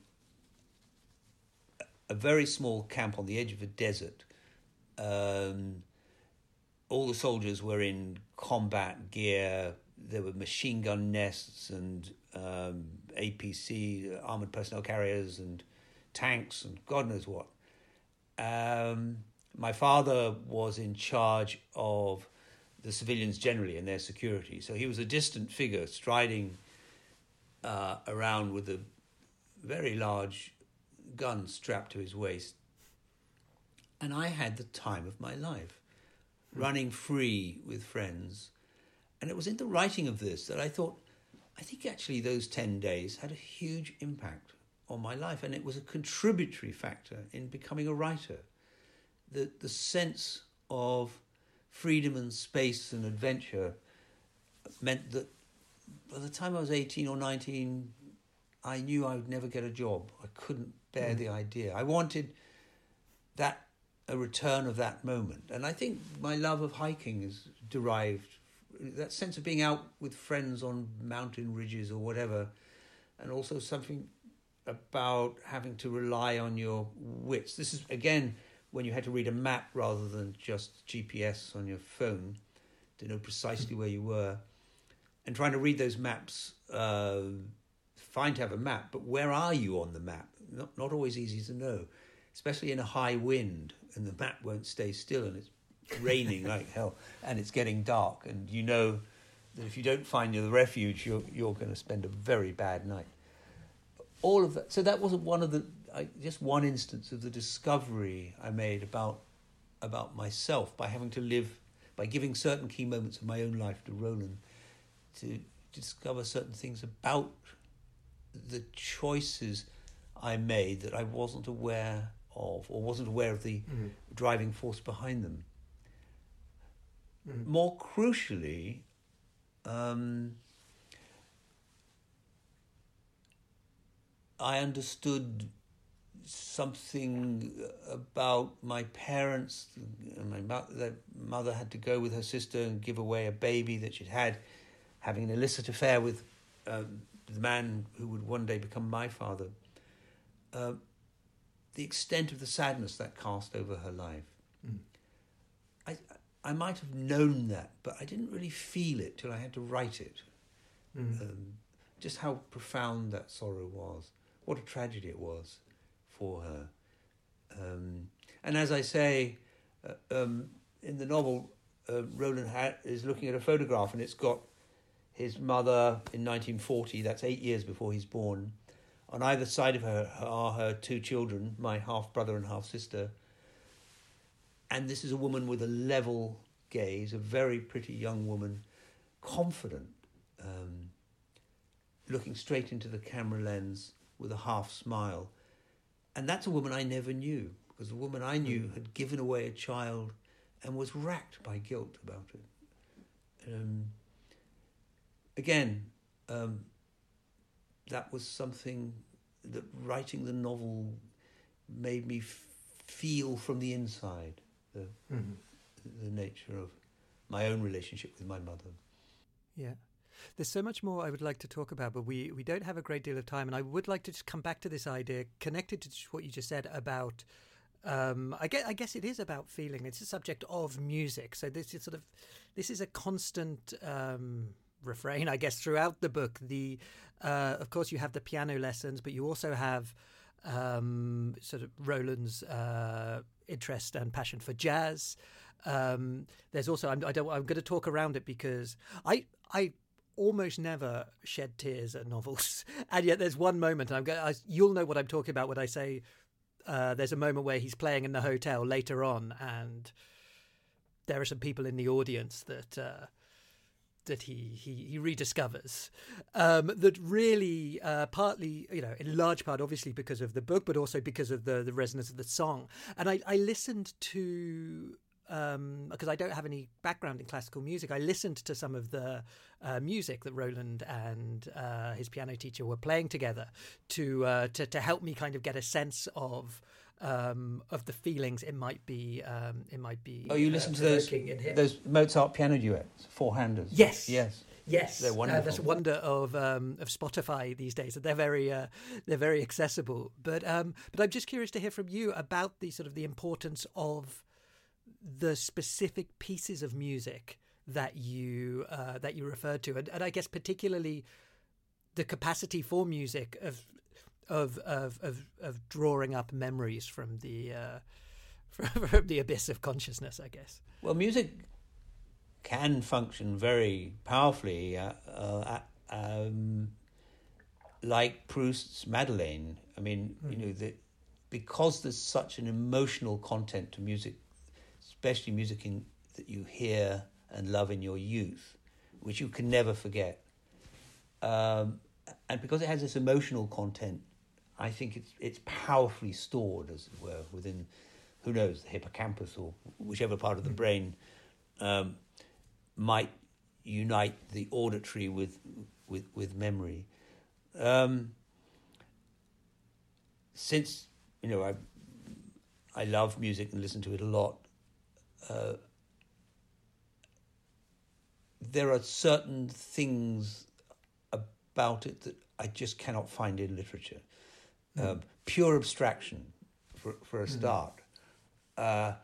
a very small camp on the edge of a desert. Um, all the soldiers were in combat gear. There were machine gun nests and um, APC, armored personnel carriers, and tanks, and God knows what. Um, my father was in charge of the civilians generally and their security. So he was a distant figure striding uh, around with a very large gun strapped to his waist. And I had the time of my life, running free with friends. And it was in the writing of this that I thought, I think actually those 10 days had a huge impact on my life. And it was a contributory factor in becoming a writer the, the sense of freedom and space and adventure meant that by the time I was 18 or 19, I knew I would never get a job. I couldn't bear mm. the idea. I wanted that a return of that moment. And I think my love of hiking is derived that sense of being out with friends on mountain ridges or whatever, and also something about having to rely on your wits. This is again when you had to read a map rather than just GPS on your phone to know precisely where you were, and trying to read those maps. Uh, fine to have a map, but where are you on the map? Not not always easy to know, especially in a high wind, and the map won't stay still, and it's raining like hell, and it's getting dark, and you know that if you don't find the refuge, you're you're going to spend a very bad night. All of that. So that wasn't one of the I, just one instance of the discovery I made about about myself by having to live by giving certain key moments of my own life to Roland to discover certain things about the choices I made that I wasn't aware of or wasn't aware of the mm-hmm. driving force behind them. Mm-hmm. More crucially, um, I understood something about my parents. My mother, mother had to go with her sister and give away a baby that she'd had, having an illicit affair with um, the man who would one day become my father. Uh, the extent of the sadness that cast over her life. Mm. I I might have known that, but I didn't really feel it till I had to write it. Mm. Um, just how profound that sorrow was. What a tragedy it was for her. Um, and as I say, uh, um, in the novel, uh, Roland ha- is looking at a photograph and it's got his mother in 1940, that's eight years before he's born. On either side of her are her two children, my half brother and half sister. And this is a woman with a level gaze, a very pretty young woman, confident, um, looking straight into the camera lens with a half smile and that's a woman I never knew because the woman I knew hmm. had given away a child and was racked by guilt about it. Um, again, um, that was something that writing the novel made me f- feel from the inside the, mm-hmm. the nature of my own relationship with my mother. Yeah. There's so much more I would like to talk about, but we, we don't have a great deal of time. And I would like to just come back to this idea connected to what you just said about. Um, I guess I guess it is about feeling. It's a subject of music, so this is sort of this is a constant um, refrain, I guess, throughout the book. The uh, of course you have the piano lessons, but you also have um, sort of Roland's uh, interest and passion for jazz. Um, there's also I'm, I don't, I'm going to talk around it because I I almost never shed tears at novels, and yet there's one moment, and I'm going. I, you'll know what I'm talking about when I say uh, there's a moment where he's playing in the hotel later on, and there are some people in the audience that. Uh, that he he, he rediscovers um, that really uh, partly you know in large part obviously because of the book but also because of the the resonance of the song and I, I listened to um, because I don't have any background in classical music, I listened to some of the uh, music that Roland and uh, his piano teacher were playing together to, uh, to to help me kind of get a sense of um, of the feelings it might be. Um, it might be. Oh, you uh, listen to those those Mozart piano duets, four handers. Yes. Yes. Yes, they're wonderful. Uh, that's a wonder of um, of Spotify these days. That they're very uh, they're very accessible. But um, but I'm just curious to hear from you about the sort of the importance of the specific pieces of music that you uh, that you referred to, and, and I guess particularly the capacity for music of of of of, of drawing up memories from the uh, from the abyss of consciousness, I guess. Well, music can function very powerfully, uh, uh, um, like Proust's Madeleine. I mean, mm. you hmm. know, the, because there's such an emotional content to music especially music in, that you hear and love in your youth, which you can never forget. Um, and because it has this emotional content, I think it's it's powerfully stored, as it were, within who knows the hippocampus or whichever part of the brain um, might unite the auditory with with with memory. Um, since you know I I love music and listen to it a lot, uh, there are certain things about it that I just cannot find in literature. Mm. Um, pure abstraction, for, for a hmm. start. Mm. Uh,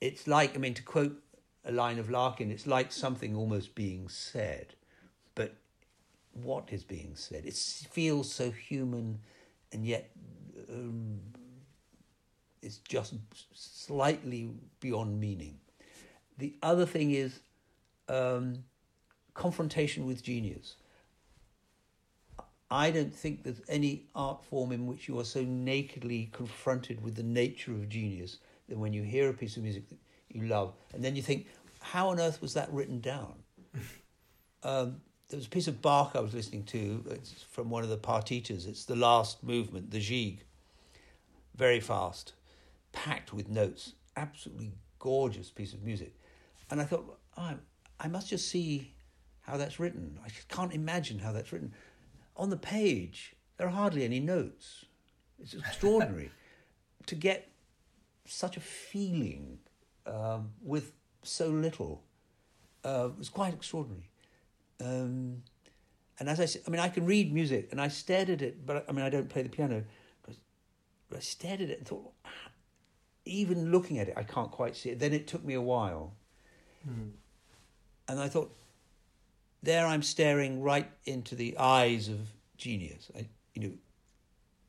it's like, I mean, to quote a line of Larkin, it's like something almost being said. But what is being said? It feels so human and yet um, is just slightly beyond meaning. The other thing is um, confrontation with genius. I don't think there's any art form in which you are so nakedly confronted with the nature of genius than when you hear a piece of music that you love, and then you think, how on earth was that written down? um, there was a piece of Bach I was listening to. It's from one of the partitas. It's the last movement, the Gigue. Very fast packed with notes, absolutely gorgeous piece of music. And I thought, oh, I must just see how that's written. I can't imagine how that's written. On the page, there are hardly any notes. It's extraordinary to get such a feeling um, with so little. Uh, it was quite extraordinary. Um, and as I said, I mean, I can read music, and I stared at it, but I mean, I don't play the piano. But I stared at it and thought, even looking at it, I can't quite see it. Then it took me a while. Mm. And I thought, there I'm staring right into the eyes of genius. I, you know,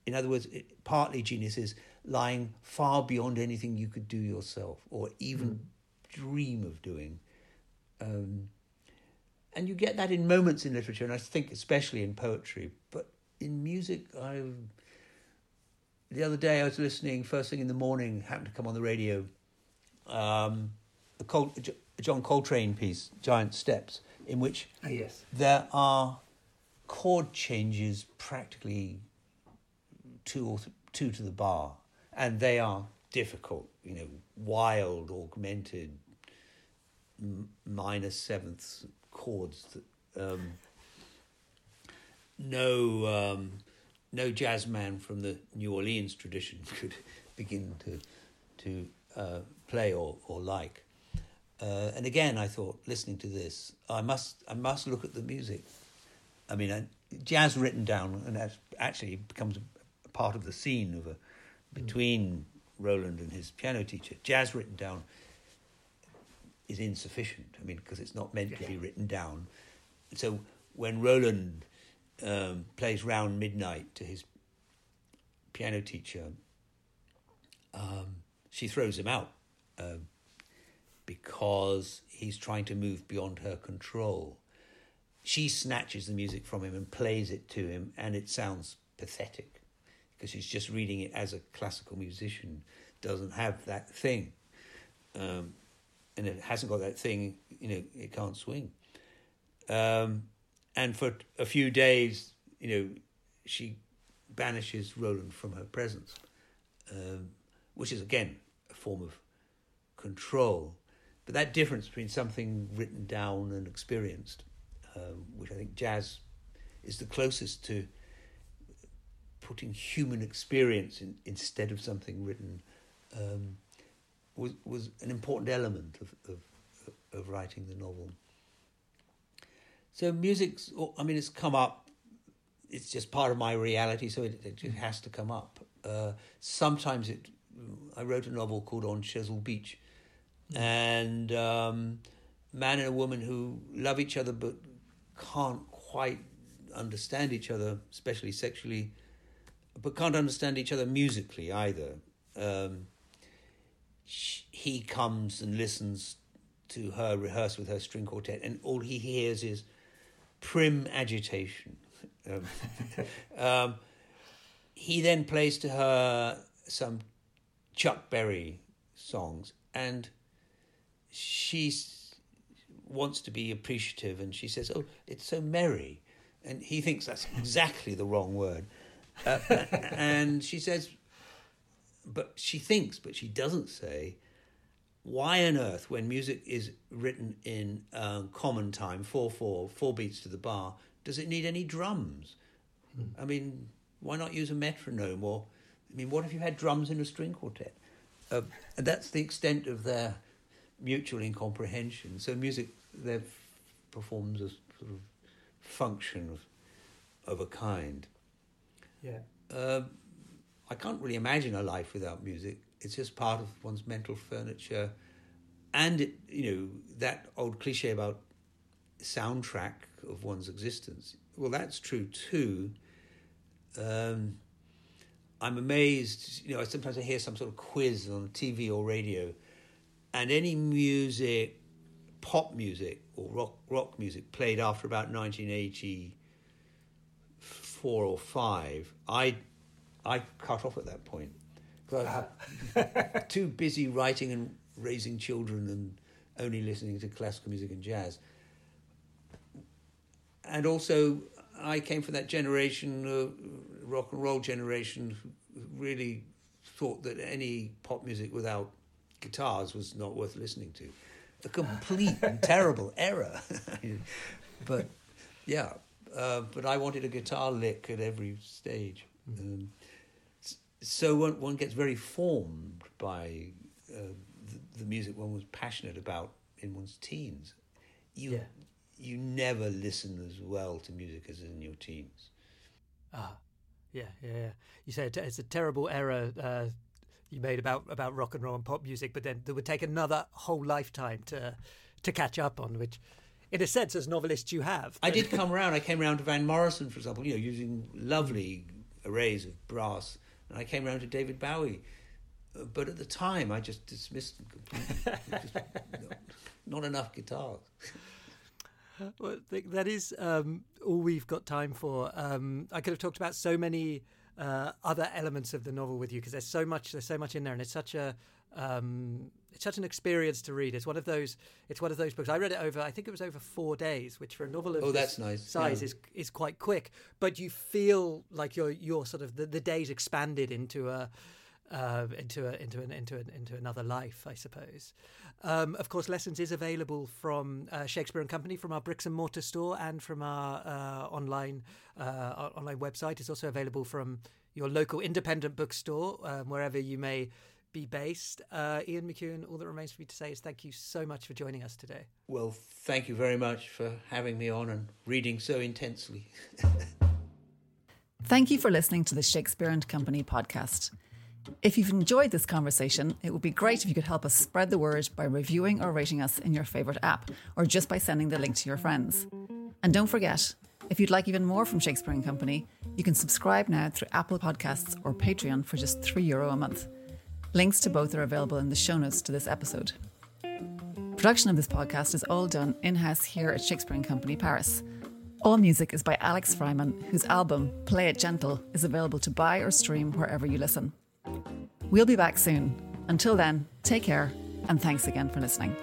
in other words, it, partly genius is lying far beyond anything you could do yourself or even mm. dream of doing. Um, and you get that in moments in literature, and I think especially in poetry. But in music, I've the other day I was listening first thing in the morning, happened to come on the radio, um, a, Col- a John Coltrane piece, Giant Steps, in which oh, yes. there are chord changes practically two or th- two to the bar, and they are difficult. You know, wild, augmented, m- minor sevenths chords that Um, no, um, no jazz man from the New Orleans tradition could begin to to uh, play or or like. Uh, and again, I thought, listening to this, I must I must look at the music. I mean, I, jazz written down, and that actually becomes a part of the scene of a between Roland and his piano teacher. Jazz written down is insufficient. I mean, because it's not meant to be written down. So when Roland um, plays round midnight to his piano teacher, um, she throws him out uh, because he's trying to move beyond her control. She snatches the music from him and plays it to him, and it sounds pathetic because she's just reading it as a classical musician, doesn't have that thing. Um, and it hasn't got that thing, you know, it can't swing. Um, and for a few days, you know, she banishes Roland from her presence, um, which is again a form of control. But that difference between something written down and experienced, um, which I think jazz is the closest to putting human experience in, instead of something written, um, was was an important element of, of of writing the novel. So music's, I mean, it's come up. It's just part of my reality, so it, it has to come up. Uh, sometimes it. I wrote a novel called On Chesil Beach, and um, man and a woman who love each other but can't quite understand each other, especially sexually, but can't understand each other musically either. Um, he comes and listens to her rehearse with her string quartet, and all he hears is prim agitation. Um, um, he then plays to her some Chuck Berry songs, and she wants to be appreciative, and she says, "Oh, it's so merry," and he thinks that's exactly the wrong word, uh, and she says, but she thinks, but she doesn't say, why on earth, when music is written in um, common time, 4 4, four beats to the bar, does it need any drums? Hmm. I mean, why not use a metronome? Or, I mean, what if you had drums in a string quartet? Uh, and that's the extent of their mutual incomprehension. So, music there performs a sort of function of, of a kind. Yeah. Uh, I can't really imagine a life without music. It's just part of one's mental furniture, and it, you know that old cliche about soundtrack of one's existence. Well, that's true too. Um, I'm amazed. You know, sometimes I hear some sort of quiz on TV or radio, and any music, pop music or rock rock music played after about 1984 or five, I I cut off at that point. Because too busy writing and raising children and only listening to classical music and jazz. And also, I came from that generation, uh, rock and roll generation, who really thought that any pop music without guitars was not worth listening to. A complete and terrible error. but yeah, uh, but I wanted a guitar lick at every stage. Mm. Um, so one, one gets very formed by uh, the, the, music one was passionate about in one's teens. You yeah. you never listen as well to music as in your teens. Ah, yeah, yeah, yeah. You say it's a terrible error uh, you made about about rock and roll and pop music, but then it would take another whole lifetime to to catch up on, which. In a sense, as novelists, you have. I did come around. I came around to Van Morrison, for example. You know, using lovely arrays of brass and I came around to David Bowie. Uh, but at the time, I just dismissed them completely. just, not, not enough guitars. Well, that is um, all we've got time for. Um, I could have talked about so many uh, other elements of the novel with you because there's so much. There's so much in there, and it's such a um, it's such an experience to read. It's one of those. It's one of those books. I read it over. I think it was over four days, which for a novel of oh, that's nice. size yeah. is is quite quick. But you feel like your your sort of the, the days expanded into a uh, into a, into an, into an, into another life, I suppose. Um, of course, Lessons is available from uh, Shakespeare and Company, from our bricks and mortar store, and from our uh, online uh, online website. It's also available from your local independent bookstore, um, wherever you may be based. Uh, Ian McEwan, all that remains for me to say is thank you so much for joining us today. Well, thank you very much for having me on and reading so intensely. thank you for listening to the Shakespeare and Company podcast. If you've enjoyed this conversation, it would be great if you could help us spread the word by reviewing or rating us in your favourite app, or just by sending the link to your friends. And don't forget, if you'd like even more from Shakespeare and Company, you can subscribe now through Apple Podcasts or Patreon for just €3 Euro a month. Links to both are available in the show notes to this episode. Production of this podcast is all done in house here at Shakespeare and Company Paris. All music is by Alex Fryman, whose album, Play It Gentle, is available to buy or stream wherever you listen. We'll be back soon. Until then, take care and thanks again for listening.